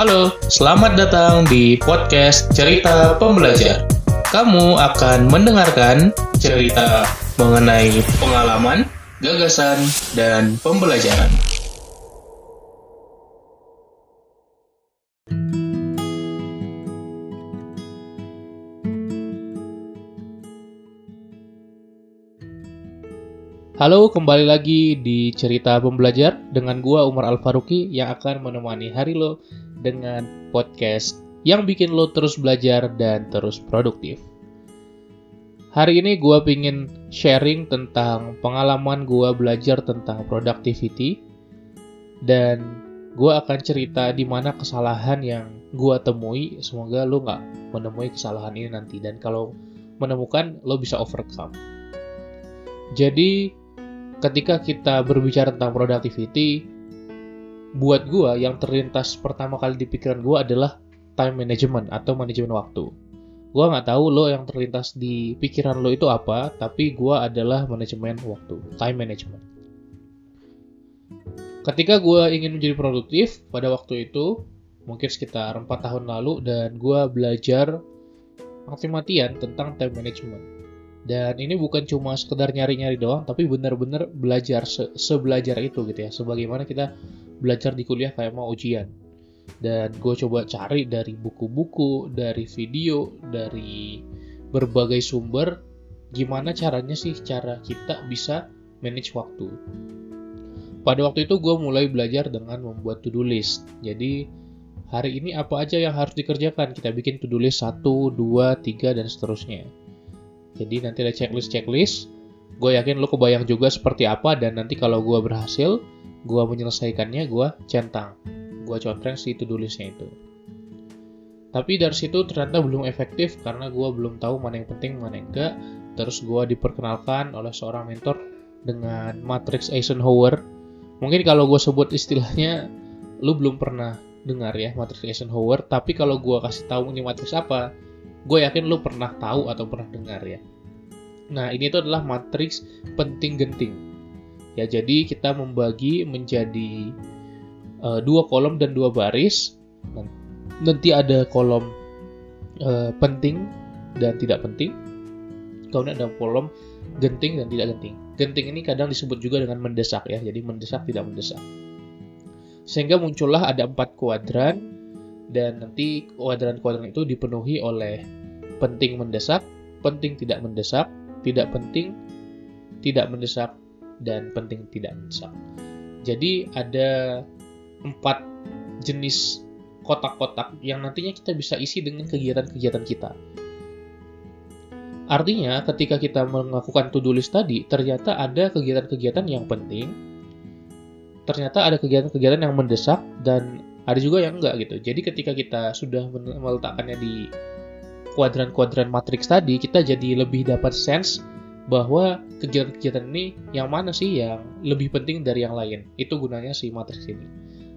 Halo, selamat datang di podcast Cerita Pembelajar. Kamu akan mendengarkan cerita mengenai pengalaman, gagasan, dan pembelajaran. Halo, kembali lagi di Cerita Pembelajar dengan gua Umar Al Faruqi yang akan menemani hari lo dengan podcast yang bikin lo terus belajar dan terus produktif. Hari ini gua pingin sharing tentang pengalaman gua belajar tentang productivity dan gua akan cerita di mana kesalahan yang gua temui. Semoga lo nggak menemui kesalahan ini nanti dan kalau menemukan lo bisa overcome. Jadi ketika kita berbicara tentang productivity, buat gua yang terlintas pertama kali di pikiran gua adalah time management atau manajemen waktu. Gua nggak tahu lo yang terlintas di pikiran lo itu apa, tapi gua adalah manajemen waktu, time management. Ketika gua ingin menjadi produktif pada waktu itu, mungkin sekitar 4 tahun lalu, dan gua belajar mati-matian tentang time management dan ini bukan cuma sekedar nyari-nyari doang tapi benar-benar belajar se sebelajar itu gitu ya. Sebagaimana kita belajar di kuliah kayak mau ujian. Dan gue coba cari dari buku-buku dari video dari berbagai sumber gimana caranya sih cara kita bisa manage waktu. Pada waktu itu gue mulai belajar dengan membuat to-do list. Jadi hari ini apa aja yang harus dikerjakan? Kita bikin to-do list 1, 2, 3, dan seterusnya jadi nanti ada checklist-checklist. Gue yakin lo kebayang juga seperti apa dan nanti kalau gue berhasil, gue menyelesaikannya, gue centang. Gue contreng si to-do itu. Tapi dari situ ternyata belum efektif karena gue belum tahu mana yang penting, mana yang enggak. Terus gue diperkenalkan oleh seorang mentor dengan matrix Eisenhower. Mungkin kalau gue sebut istilahnya, lu belum pernah dengar ya matrix Eisenhower. Tapi kalau gue kasih tahu ini matrix apa, gue yakin lo pernah tahu atau pernah dengar ya. Nah, ini itu adalah matriks penting genting. Ya, jadi kita membagi menjadi uh, dua kolom dan dua baris. Nanti ada kolom uh, penting dan tidak penting. Kemudian ada kolom genting dan tidak genting. Genting ini kadang disebut juga dengan mendesak ya, jadi mendesak tidak mendesak. Sehingga muncullah ada empat kuadran dan nanti kuadran-kuadran itu dipenuhi oleh penting mendesak, penting tidak mendesak, tidak penting, tidak mendesak, dan penting tidak mendesak. Jadi ada empat jenis kotak-kotak yang nantinya kita bisa isi dengan kegiatan-kegiatan kita. Artinya, ketika kita melakukan to-do list tadi, ternyata ada kegiatan-kegiatan yang penting, ternyata ada kegiatan-kegiatan yang mendesak, dan ada juga yang enggak gitu. Jadi ketika kita sudah meletakkannya di kuadran-kuadran matriks tadi, kita jadi lebih dapat sense bahwa kegiatan-kegiatan ini yang mana sih yang lebih penting dari yang lain. Itu gunanya si matriks ini.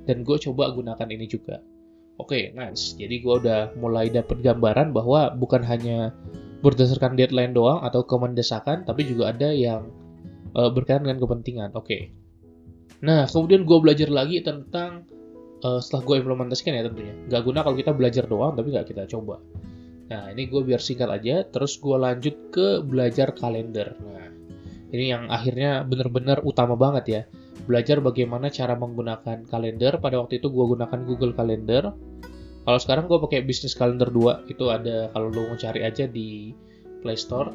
Dan gue coba gunakan ini juga. Oke, okay, nice. Jadi gue udah mulai dapat gambaran bahwa bukan hanya berdasarkan deadline doang atau kemendesakan, tapi juga ada yang uh, berkaitan dengan kepentingan. Oke. Okay. Nah, kemudian gue belajar lagi tentang uh, setelah gue implementasikan ya tentunya. Gak guna kalau kita belajar doang tapi gak kita coba. Nah ini gue biar singkat aja, terus gue lanjut ke belajar kalender. Nah ini yang akhirnya bener-bener utama banget ya. Belajar bagaimana cara menggunakan kalender. Pada waktu itu gue gunakan Google Calendar. Kalau sekarang gue pakai Business Calendar 2, itu ada kalau lo mau cari aja di Play Store.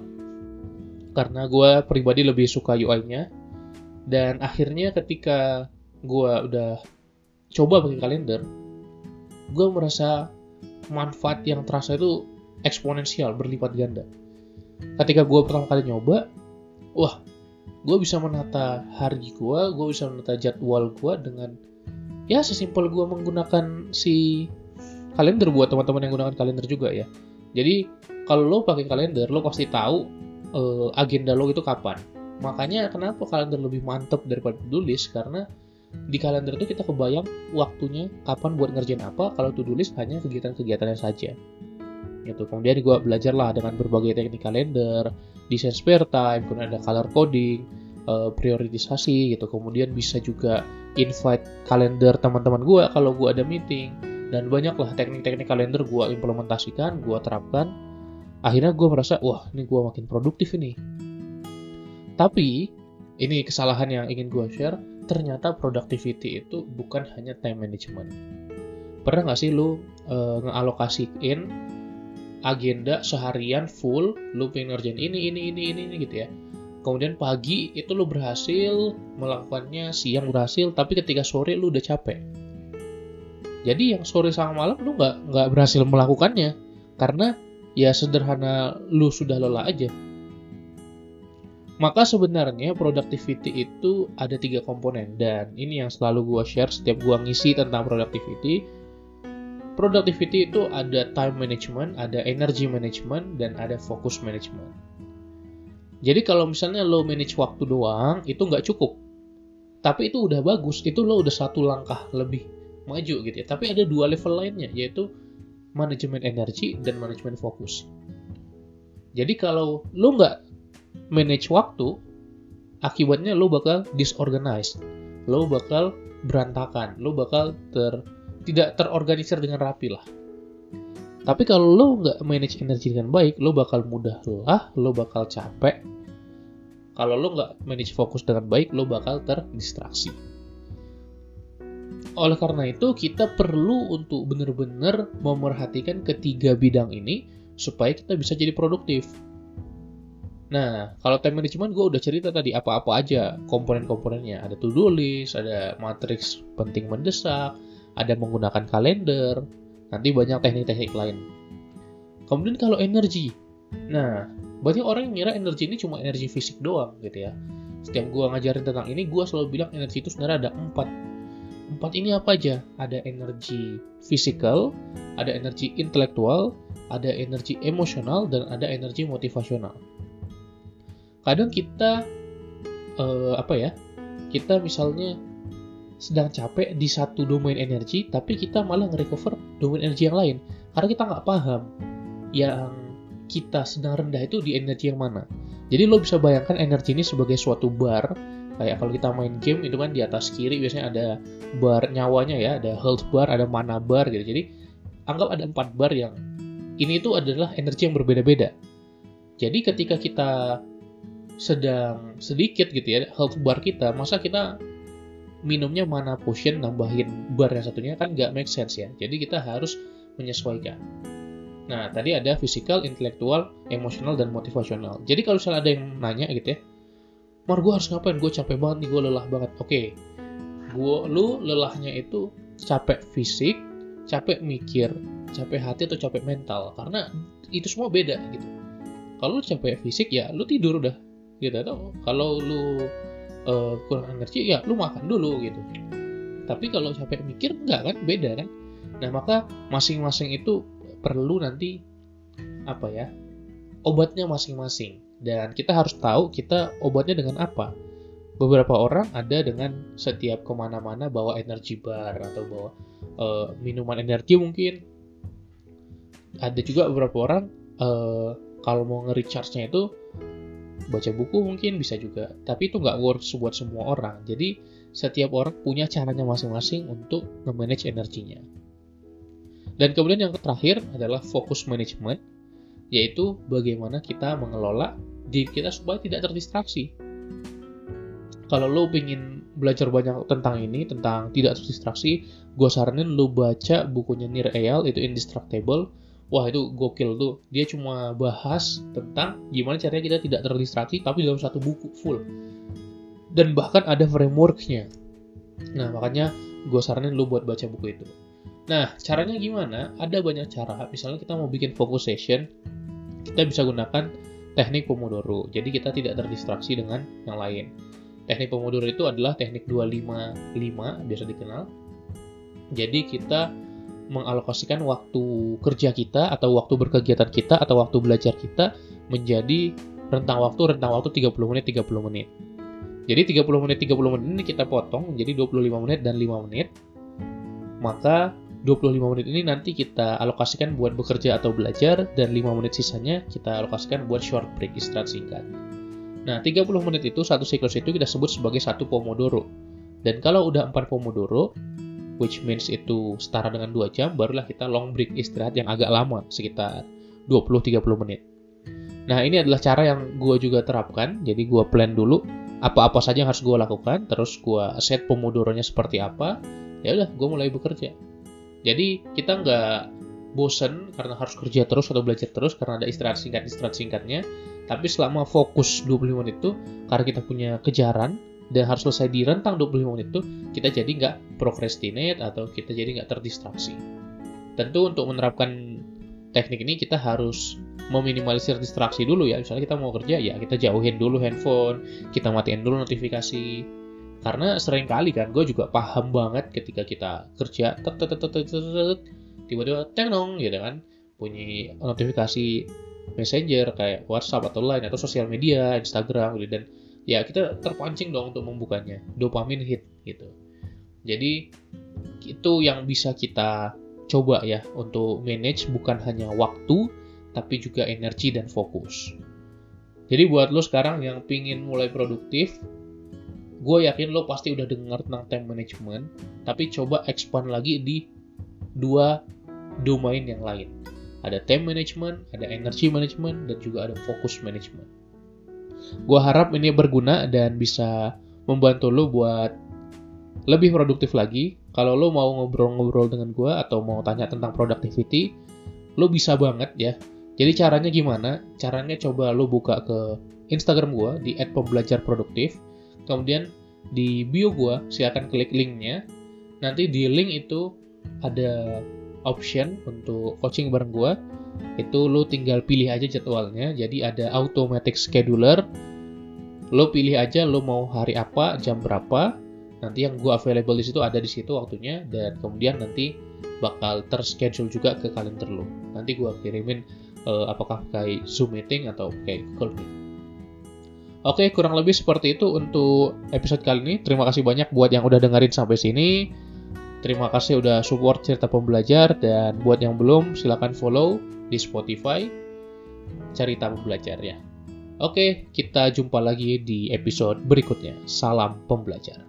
Karena gue pribadi lebih suka UI-nya. Dan akhirnya ketika gue udah coba pakai kalender, gue merasa manfaat yang terasa itu eksponensial, berlipat ganda. Ketika gue pertama kali nyoba, wah, gue bisa menata hari gue, gue bisa menata jadwal gue dengan ya sesimpel gue menggunakan si kalender buat teman-teman yang gunakan kalender juga ya. Jadi kalau lo pakai kalender, lo pasti tahu uh, agenda lo itu kapan. Makanya kenapa kalender lebih mantep daripada to-do list karena di kalender itu kita kebayang waktunya kapan buat ngerjain apa kalau to-do list hanya kegiatan-kegiatannya saja. Gitu kemudian gue belajar lah dengan berbagai teknik kalender desain spare time kemudian ada color coding uh, prioritisasi gitu. Kemudian bisa juga invite kalender teman-teman gue kalau gue ada meeting. Dan banyaklah teknik-teknik kalender gue implementasikan gue terapkan. Akhirnya gue merasa wah ini gue makin produktif ini. Tapi ini kesalahan yang ingin gue share ternyata productivity itu bukan hanya time management. Pernah nggak sih lu uh, ngealokasiin agenda seharian full lu pengen ngerjain ini ini ini ini, ini gitu ya. Kemudian pagi itu lu berhasil melakukannya siang berhasil tapi ketika sore lu udah capek. Jadi yang sore sama malam lu nggak nggak berhasil melakukannya. Karena ya sederhana lu sudah lelah aja. Maka sebenarnya productivity itu ada tiga komponen dan ini yang selalu gua share setiap gua ngisi tentang productivity. Productivity itu ada time management, ada energy management, dan ada focus management. Jadi kalau misalnya lo manage waktu doang, itu nggak cukup. Tapi itu udah bagus, itu lo udah satu langkah lebih maju gitu ya. Tapi ada dua level lainnya yaitu manajemen energi dan manajemen fokus. Jadi kalau lo nggak manage waktu, akibatnya lo bakal disorganized, lo bakal berantakan, lo bakal ter tidak terorganisir dengan rapi lah. Tapi kalau lo nggak manage energi dengan baik, lo bakal mudah lelah, lo bakal capek. Kalau lo nggak manage fokus dengan baik, lo bakal terdistraksi. Oleh karena itu, kita perlu untuk benar-benar memerhatikan ketiga bidang ini supaya kita bisa jadi produktif. Nah, kalau time management gue udah cerita tadi apa-apa aja komponen-komponennya. Ada to-do list, ada matriks penting mendesak, ada menggunakan kalender, nanti banyak teknik-teknik lain. Kemudian kalau energi, nah banyak orang yang ngira energi ini cuma energi fisik doang gitu ya. Setiap gue ngajarin tentang ini, gue selalu bilang energi itu sebenarnya ada empat Empat ini apa aja? Ada energi fisikal, ada energi intelektual, ada energi emosional, dan ada energi motivasional. Kadang kita uh, apa ya? Kita misalnya sedang capek di satu domain energi, tapi kita malah nge-recover domain energi yang lain. Karena kita nggak paham yang kita sedang rendah itu di energi yang mana. Jadi lo bisa bayangkan energi ini sebagai suatu bar kayak kalau kita main game itu kan di atas kiri biasanya ada bar nyawanya ya ada health bar ada mana bar gitu jadi anggap ada empat bar yang ini itu adalah energi yang berbeda-beda jadi ketika kita sedang sedikit gitu ya health bar kita masa kita minumnya mana potion nambahin bar yang satunya kan nggak make sense ya jadi kita harus menyesuaikan nah tadi ada physical, intelektual, emosional dan motivasional jadi kalau misalnya ada yang nanya gitu ya Mar gue harus ngapain? Gue capek banget nih, gue lelah banget. Oke, okay. gue lu lelahnya itu capek fisik, capek mikir, capek hati atau capek mental. Karena itu semua beda gitu. Kalau lu capek fisik ya lu tidur udah gitu. Atau kalau lu uh, kurang energi ya lu makan dulu gitu. Tapi kalau capek mikir enggak kan beda kan. Nah maka masing-masing itu perlu nanti apa ya obatnya masing-masing dan kita harus tahu kita obatnya dengan apa. Beberapa orang ada dengan setiap ke mana-mana bawa energi bar atau bawa uh, minuman energi mungkin. Ada juga beberapa orang uh, kalau mau nge-recharge-nya itu baca buku mungkin bisa juga. Tapi itu nggak works buat semua orang. Jadi setiap orang punya caranya masing-masing untuk nge-manage energinya. Dan kemudian yang terakhir adalah fokus management yaitu bagaimana kita mengelola diri kita supaya tidak terdistraksi. Kalau lo pengen belajar banyak tentang ini, tentang tidak terdistraksi, gue saranin lo baca bukunya Nir Eyal, itu Indestructible. Wah itu gokil tuh, dia cuma bahas tentang gimana caranya kita tidak terdistraksi, tapi dalam satu buku full. Dan bahkan ada frameworknya. Nah makanya gue saranin lo buat baca buku itu. Nah, caranya gimana? Ada banyak cara. Misalnya kita mau bikin focus session, kita bisa gunakan teknik Pomodoro. Jadi kita tidak terdistraksi dengan yang lain. Teknik Pomodoro itu adalah teknik 255 biasa dikenal. Jadi kita mengalokasikan waktu kerja kita atau waktu berkegiatan kita atau waktu belajar kita menjadi rentang waktu rentang waktu 30 menit 30 menit. Jadi 30 menit 30 menit ini kita potong menjadi 25 menit dan 5 menit. Maka 25 menit ini nanti kita alokasikan buat bekerja atau belajar dan 5 menit sisanya kita alokasikan buat short break istirahat singkat. Nah, 30 menit itu satu siklus itu kita sebut sebagai satu pomodoro. Dan kalau udah 4 pomodoro, which means itu setara dengan 2 jam, barulah kita long break istirahat yang agak lama, sekitar 20-30 menit. Nah, ini adalah cara yang gue juga terapkan, jadi gue plan dulu apa-apa saja yang harus gue lakukan, terus gue set pomodoronya seperti apa, ya udah gue mulai bekerja. Jadi kita nggak bosen karena harus kerja terus atau belajar terus karena ada istirahat singkat istirahat singkatnya tapi selama fokus 25 menit itu karena kita punya kejaran dan harus selesai di rentang 25 menit itu kita jadi nggak procrastinate atau kita jadi nggak terdistraksi. Tentu untuk menerapkan teknik ini kita harus meminimalisir distraksi dulu ya. Misalnya kita mau kerja ya kita jauhin dulu handphone kita matiin dulu notifikasi. Karena sering kali kan gue juga paham banget ketika kita kerja tiba-tiba tenong gitu kan. Punya notifikasi messenger kayak WhatsApp atau lain atau sosial media Instagram gitu. Dan ya kita terpancing dong untuk membukanya dopamin hit gitu jadi itu yang bisa kita coba ya untuk manage bukan hanya waktu tapi juga energi dan fokus jadi buat lo sekarang yang pingin mulai produktif gue yakin lo pasti udah dengar tentang time management tapi coba expand lagi di dua domain yang lain. Ada time management, ada energy management, dan juga ada fokus management. Gua harap ini berguna dan bisa membantu lo buat lebih produktif lagi. Kalau lo mau ngobrol-ngobrol dengan gue atau mau tanya tentang productivity, lo bisa banget ya. Jadi caranya gimana? Caranya coba lo buka ke Instagram gue di @pembelajarproduktif. Kemudian di bio gue, silakan klik linknya. Nanti di link itu ada option untuk coaching bareng gue itu lo tinggal pilih aja jadwalnya. Jadi ada automatic scheduler. Lo pilih aja lo mau hari apa jam berapa. Nanti yang gue available di situ ada di situ waktunya. Dan kemudian nanti bakal terschedule juga ke kalender lo nanti gue kirimin uh, apakah kayak zoom meeting atau kayak google meet oke kurang lebih seperti itu untuk episode kali ini. Terima kasih banyak buat yang udah dengerin sampai sini Terima kasih udah support cerita pembelajar dan buat yang belum silahkan follow di Spotify cerita pembelajar ya. Oke, kita jumpa lagi di episode berikutnya. Salam pembelajar.